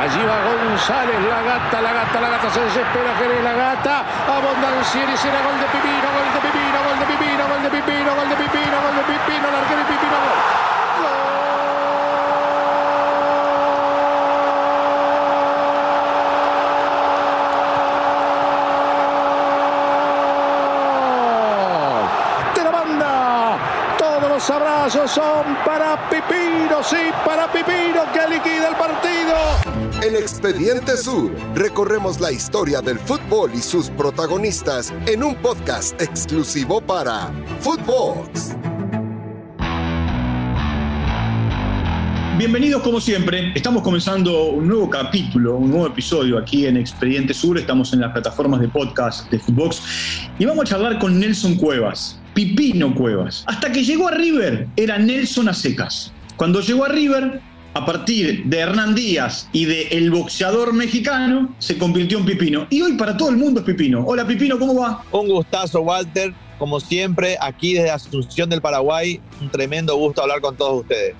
Allí va González, la gata, la gata, la gata se desespera, Jerez, la gata. Abondancieri, será gol de Pipino, gol de Pipino, gol de Pipino, gol de Pipino, gol de Pipino, gol de Pipino, el arquero Pipino, gol. los abrazos son para Pipino, sí, para Pipino que liquida el partido. En Expediente Sur recorremos la historia del fútbol y sus protagonistas en un podcast exclusivo para Footbox. Bienvenidos como siempre, estamos comenzando un nuevo capítulo, un nuevo episodio aquí en Expediente Sur, estamos en las plataformas de podcast de Footbox y vamos a charlar con Nelson Cuevas. Pipino Cuevas. Hasta que llegó a River era Nelson a secas. Cuando llegó a River, a partir de Hernán Díaz y de el boxeador mexicano, se convirtió en Pipino. Y hoy para todo el mundo es Pipino. Hola Pipino, ¿cómo va? Un gustazo, Walter. Como siempre, aquí desde Asunción del Paraguay, un tremendo gusto hablar con todos ustedes.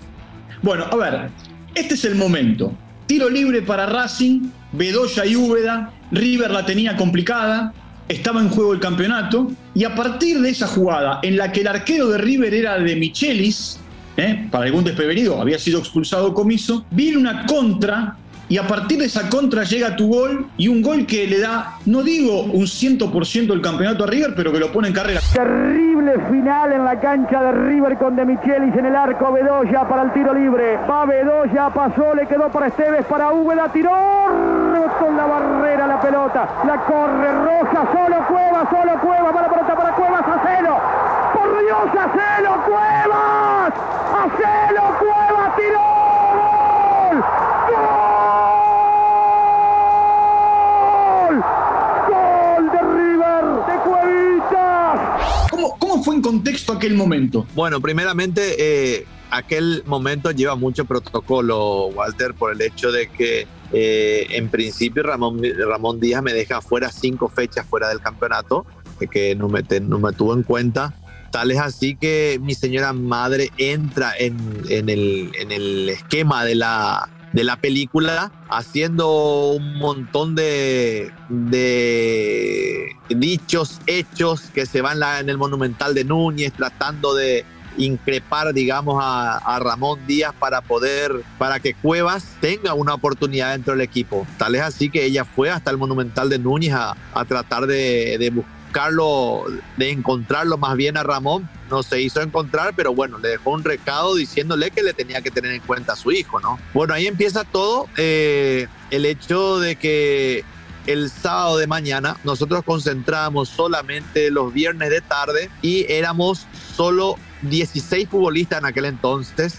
Bueno, a ver, este es el momento. Tiro libre para Racing, Bedoya y Úbeda. River la tenía complicada, estaba en juego el campeonato y a partir de esa jugada en la que el arquero de River era de Michelis, ¿eh? para algún desprevenido había sido expulsado Comiso, viene una contra y a partir de esa contra llega tu gol y un gol que le da, no digo un 100% del campeonato a River, pero que lo pone en carrera. Terrible final en la cancha de River con De Michelis en el arco, Bedoya para el tiro libre. Va Bedoya, pasó, le quedó para Esteves, para la tiró con la barrera la pelota. La corre Roja, solo Cueva, solo Cueva, para la pelota para Cuevas, Acelo. Por Dios, Acelo, Cuevas. Acelo, Cuevas, tiró. ¡Gol! ¿Cómo fue en contexto aquel momento? Bueno, primeramente, eh, aquel momento lleva mucho protocolo, Walter, por el hecho de que eh, en principio Ramón, Díaz me deja fuera cinco fechas fuera del campeonato, que no me, no me tuvo en cuenta. Tal es así que mi señora madre entra en, el, esquema de la, de la película, haciendo un montón de dichos, hechos que se van en el Monumental de Núñez, tratando de increpar, digamos, a, Ramón Díaz para poder, para que Cuevas tenga una oportunidad dentro del equipo. Tal es así que ella fue hasta el Monumental de Núñez a, tratar de, buscarlo, de encontrarlo más bien a Ramón no se hizo encontrar, pero bueno, le dejó un recado diciéndole que le tenía que tener en cuenta a su hijo, ¿no? Bueno, ahí empieza todo eh, el hecho de que el sábado de mañana nosotros concentramos solamente los viernes de tarde y éramos solo 16 futbolistas en aquel entonces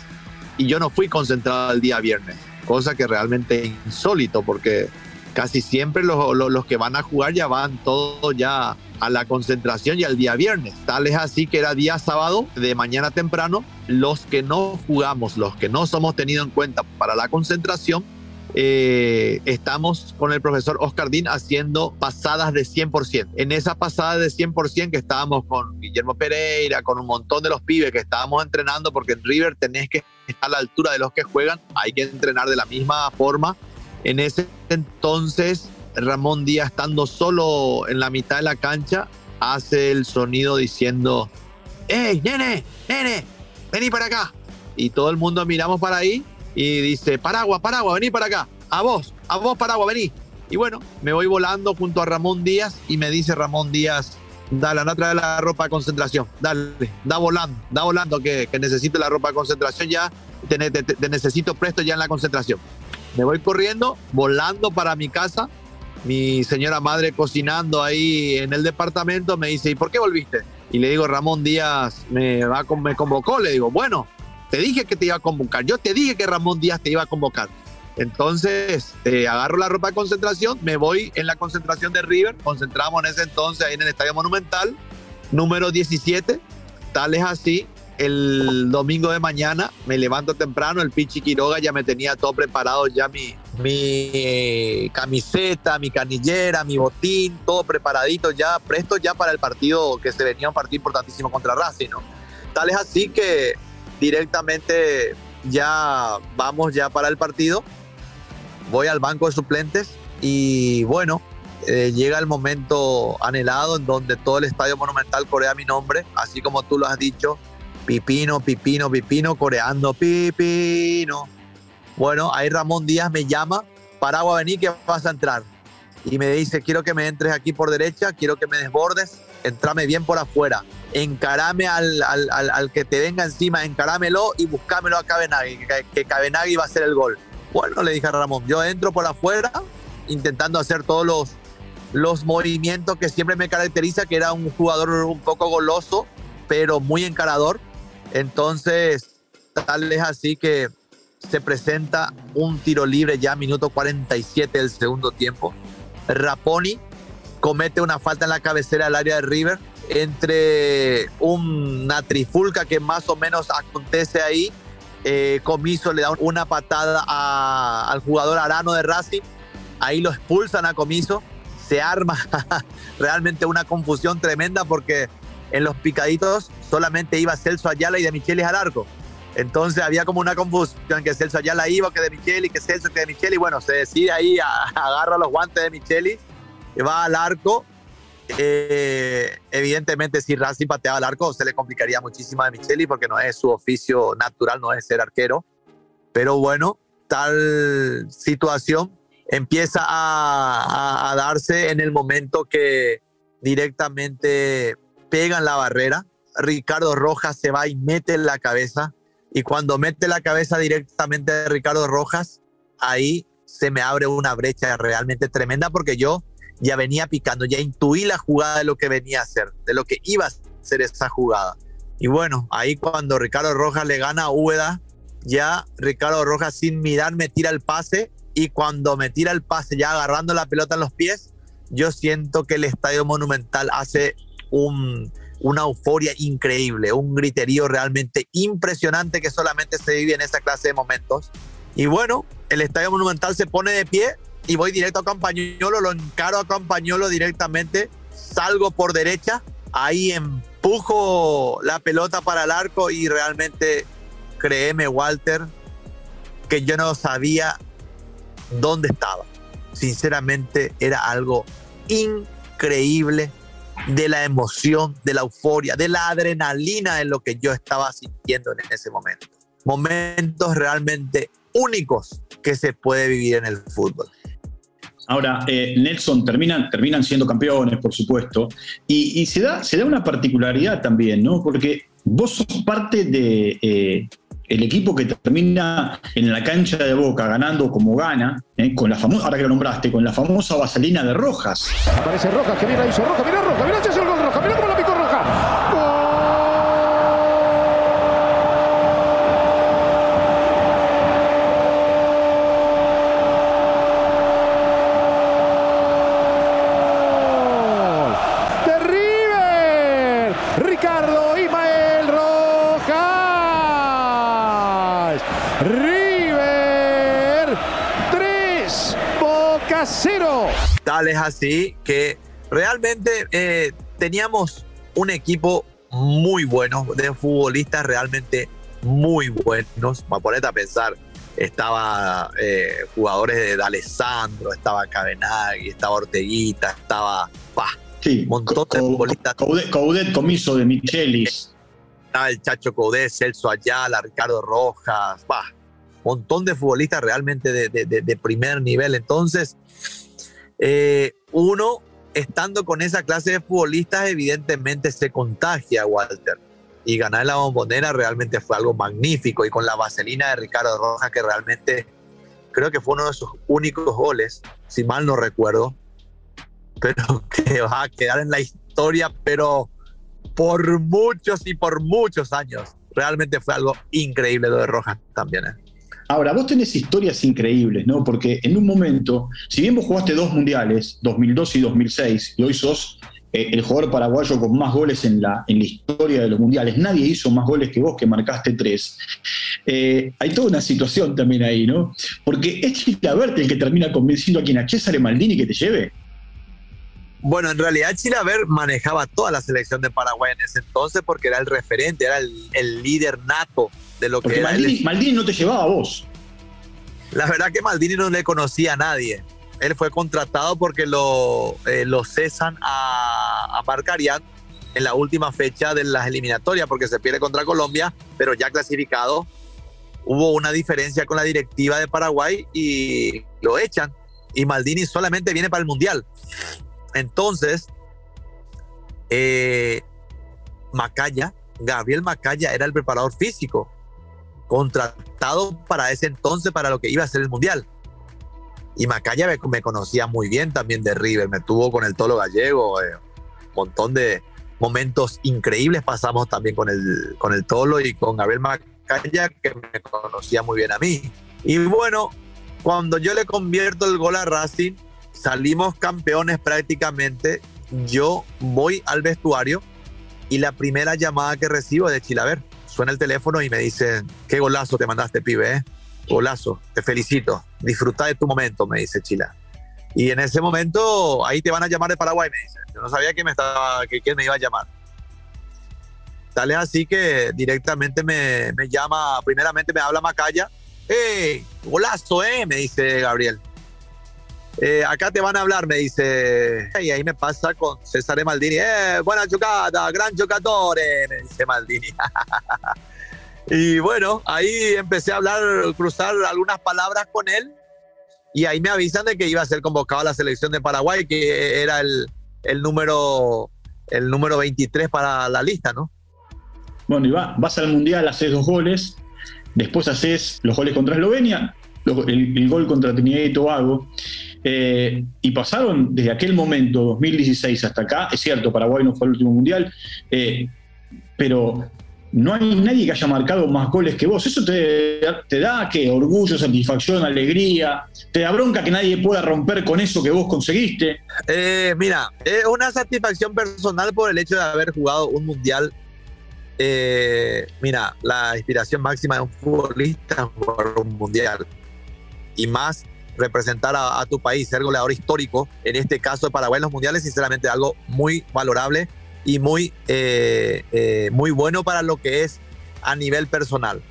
y yo no fui concentrado el día viernes, cosa que realmente es insólito porque casi siempre los, los que van a jugar ya van todos ya a la concentración y al día viernes. Tal es así que era día sábado de mañana temprano. Los que no jugamos, los que no somos tenidos en cuenta para la concentración, eh, estamos con el profesor Oscar Dín haciendo pasadas de 100%. En esa pasada de 100% que estábamos con Guillermo Pereira, con un montón de los pibes que estábamos entrenando, porque en River tenés que estar a la altura de los que juegan, hay que entrenar de la misma forma. En ese entonces Ramón Díaz estando solo en la mitad de la cancha, hace el sonido diciendo, ¡Ey, nene, nene, vení para acá! Y todo el mundo miramos para ahí y dice, Paragua, Paragua, vení para acá, a vos, a vos Paragua, vení. Y bueno, me voy volando junto a Ramón Díaz y me dice Ramón Díaz, dale, anda a traer la ropa de concentración, dale, da volando, da volando que, necesito la ropa de concentración ya, te necesito presto ya en la concentración. Me voy corriendo, volando para mi casa mi señora madre cocinando ahí en el departamento, me dice, ¿y por qué volviste? Y le digo, Ramón Díaz me, va, me convocó. Le digo, bueno, te dije que te iba a convocar. Yo te dije que Ramón Díaz te iba a convocar. Entonces, eh, agarro la ropa de concentración, me voy en la concentración de River, concentramos en ese entonces ahí en el Estadio Monumental, número 17, tal es así el domingo de mañana me levanto temprano, el Pichi Quiroga ya me tenía todo preparado, ya mi, mi eh, camiseta, mi canillera, mi botín, todo preparadito ya, presto ya para el partido que se venía un partido importantísimo contra Racing, ¿no? Tal es así que directamente ya vamos ya para el partido voy al banco de suplentes y bueno, eh, llega el momento anhelado en donde todo el estadio monumental corea mi nombre, así como tú lo has dicho, Pipino, Pipino, Pipino, coreando Pipino. Bueno, ahí Ramón Díaz me llama, Paragua, vení que vas a entrar. Y me dice, quiero que me entres aquí por derecha, quiero que me desbordes, entrame bien por afuera, encarame al, al, que te venga encima, encarámelo y buscámelo a Cabenagui, que, que Cabenagui va a hacer el gol. Bueno, le dije a Ramón, yo entro por afuera, intentando hacer todos los, los movimientos que siempre me caracteriza, que era un jugador un poco goloso, pero muy encarador. Entonces, tal es así que se presenta un tiro libre ya minuto 47 del segundo tiempo. Raponi comete una falta en la cabecera del área de River entre una trifulca que más o menos acontece ahí. Eh, Comiso le da una patada al jugador Arano de Racing. Ahí lo expulsan a Comiso. Se arma realmente una confusión tremenda porque en los picaditos solamente iba Celso Ayala y de Michelis al arco. Entonces había como una confusión que Celso Ayala iba, que de Micheli, que Celso, que de Micheli. Bueno, se decide ahí, agarra los guantes de Micheli, va al arco. Eh, evidentemente, si Racing pateaba al arco, se le complicaría muchísimo a Micheli porque no es su oficio natural, no es ser arquero. Pero bueno, tal situación empieza a, darse en el momento que directamente pegan la barrera. Ricardo Rojas se va y mete la cabeza y cuando mete la cabeza directamente Ricardo Rojas, ahí se me abre una brecha realmente tremenda porque yo ya venía picando, ya intuí la jugada de lo que venía a hacer, de lo que iba a ser esa jugada. Y bueno, ahí cuando Ricardo Rojas le gana a Úbeda, ya Ricardo Rojas sin mirar me tira el pase y cuando me tira el pase ya agarrando la pelota en los pies, yo siento que el Estadio Monumental hace un, una euforia increíble, un griterío realmente impresionante que solamente se vive en esa clase de momentos. Y bueno, el Estadio Monumental se pone de pie y voy directo a Campañolo, lo encaro a Campañolo directamente, salgo por derecha, ahí empujo la pelota para el arco y realmente créeme Walter que yo no sabía dónde estaba. Sinceramente era algo increíble de la emoción, de la euforia, de la adrenalina de lo que yo estaba sintiendo en ese momento. Momentos realmente únicos que se puede vivir en el fútbol. Ahora, eh, Nelson, terminan, terminan siendo campeones, por supuesto, y, se, da, se da una particularidad también, ¿no? Porque vos sos parte de, eh, equipo que termina en la cancha de Boca ganando como gana, eh, con la famosa, ahora que lo nombraste, con la famosa vaselina de Rojas. Aparece Rojas, que viene la hizo Rojas, mira Rojas, mira el gol Rojas, mira cómo la picó Rojas. Tal es así que realmente eh, teníamos un equipo muy bueno, de futbolistas realmente muy buenos. Me ponete a pensar, estaba eh, jugadores de Alessandro, estaba Cabenagui, estaba Orteguita, estaba pa, sí, montón de futbolistas. Coudet, Comiso de Michelis. Estaba el Chacho Coudet, Celso Ayala, Ricardo Rojas, pa, montón de futbolistas realmente de, de primer nivel. Entonces, eh, uno, estando con esa clase de futbolistas, evidentemente se contagia, Walter. Y ganar la bombonera realmente fue algo magnífico. Y con la vaselina de Ricardo Rojas, que realmente creo que fue uno de sus únicos goles, si mal no recuerdo, pero que va a quedar en la historia, pero por muchos y por muchos años. Realmente fue algo increíble lo de Rojas también. ¿eh? Ahora, vos tenés historias increíbles, ¿no? Porque en un momento, si bien vos jugaste dos mundiales, 2002 y 2006, y hoy sos eh, el jugador paraguayo con más goles en la, en la historia de los mundiales, nadie hizo más goles que vos, que marcaste tres. Eh, hay toda una situación también ahí, ¿no? Porque es Chilaverte el que termina convenciendo a quien a César Maldini que te lleve. Bueno, en realidad Chilaver manejaba toda la selección de Paraguay en ese entonces porque era el referente, era el, el líder nato de lo Porque que Maldini, Maldini no te llevaba a vos. La verdad que Maldini no le conocía a nadie. Él fue contratado porque lo, eh, lo cesan a, a Marcarian en la última fecha de las eliminatorias porque se pierde contra Colombia, pero ya clasificado. Hubo una diferencia con la directiva de Paraguay y lo echan. Y Maldini solamente viene para el Mundial. Entonces, eh, Macaya, Gabriel Macaya era el preparador físico, contratado para ese entonces para lo que iba a ser el Mundial. Y Macaya me, conocía muy bien también de River, me tuvo con el Tolo Gallego, eh, un montón de momentos increíbles pasamos también con el, con el Tolo y con Gabriel Macaya, que me conocía muy bien a mí. Y bueno, cuando yo le convierto el gol a Racing, salimos campeones prácticamente. Yo voy al vestuario y la primera llamada que recibo es de Chilaver. Suena el teléfono y me dicen, qué golazo te mandaste, pibe, ¿eh? Golazo, te felicito. Disfruta de tu momento, me dice Chila. Y en ese momento, ahí te van a llamar de Paraguay, me dice. Yo no sabía que me estaba, que me iba a llamar. Tal es así que directamente me, me llama, primeramente me habla Macaya. ¡Eh! Golazo, ¿eh? Me dice Gabriel. Eh, acá te van a hablar, me dice. Y ahí me pasa con César Maldini. Eh, buena chocada, gran chocatore, me dice Maldini. y bueno, ahí empecé a hablar, cruzar algunas palabras con él. Y ahí me avisan de que iba a ser convocado a la selección de Paraguay, que era el, el número el número 23 para la lista, ¿no? Bueno, y vas al Mundial, haces dos goles, después haces los goles contra Eslovenia, el, gol contra Trinidad y Tobago, eh, y pasaron desde aquel momento, 2016 hasta acá, es cierto, Paraguay no fue el último mundial, eh, pero no hay nadie que haya marcado más goles que vos. Eso te, da ¿qué? orgullo, satisfacción, alegría, te da bronca que nadie pueda romper con eso que vos conseguiste. Eh, mira, es una satisfacción personal por el hecho de haber jugado un mundial. mira, la inspiración máxima de un futbolista es jugar un mundial. Y más representar a, tu país, ser goleador histórico, en este caso de Paraguay en los mundiales, sinceramente algo muy valorable y muy, eh, eh, muy bueno para lo que es a nivel personal.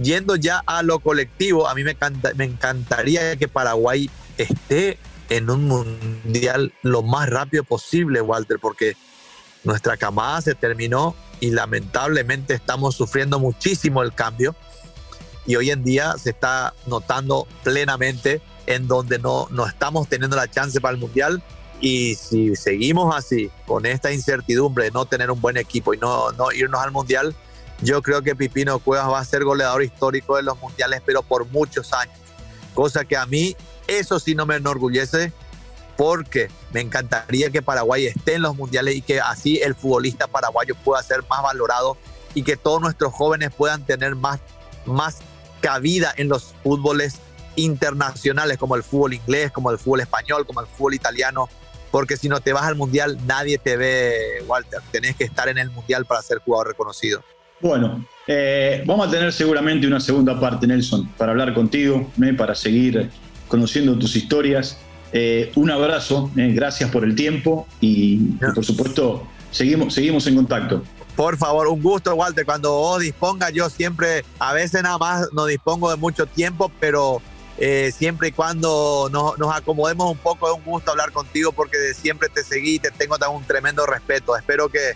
Yendo ya a lo colectivo, a mí me, me encantaría que Paraguay esté en un mundial lo más rápido posible, Walter, porque nuestra camada se terminó y lamentablemente estamos sufriendo muchísimo el cambio y hoy en día se está notando plenamente en donde no, no estamos teniendo la chance para el Mundial. Y si seguimos así, con esta incertidumbre de no tener un buen equipo y no, no irnos al Mundial, yo creo que Pipino Cuevas va a ser goleador histórico de los Mundiales, pero por muchos años. Cosa que a mí, eso sí no me enorgullece, porque me encantaría que Paraguay esté en los Mundiales y que así el futbolista paraguayo pueda ser más valorado y que todos nuestros jóvenes puedan tener más, más cabida en los fútboles internacionales como el fútbol inglés, como el fútbol español, como el fútbol italiano, porque si no te vas al mundial nadie te ve, Walter, tenés que estar en el mundial para ser jugador reconocido. Bueno, eh, vamos a tener seguramente una segunda parte, Nelson, para hablar contigo, ¿eh? para seguir conociendo tus historias. Eh, un abrazo, gracias por el tiempo y, y, por supuesto seguimos, seguimos en contacto. Por favor, un gusto, Walter. Cuando vos dispongas, yo siempre, a veces nada más no dispongo de mucho tiempo, pero eh, siempre y cuando nos, acomodemos un poco, es un gusto hablar contigo porque siempre te seguí y te tengo un tremendo respeto. Espero que,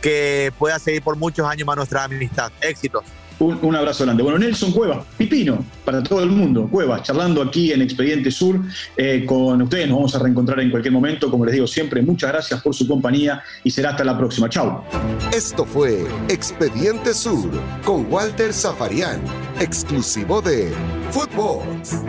que pueda seguir por muchos años más nuestra amistad. Éxitos. Un, abrazo grande. Bueno, Nelson Cueva, Pipino, para todo el mundo, Cueva, charlando aquí en Expediente Sur eh, con ustedes. Nos vamos a reencontrar en cualquier momento. Como les digo siempre, muchas gracias por su compañía y será hasta la próxima. Chao. Esto fue Expediente Sur con Walter Zafarian, exclusivo de Footbox.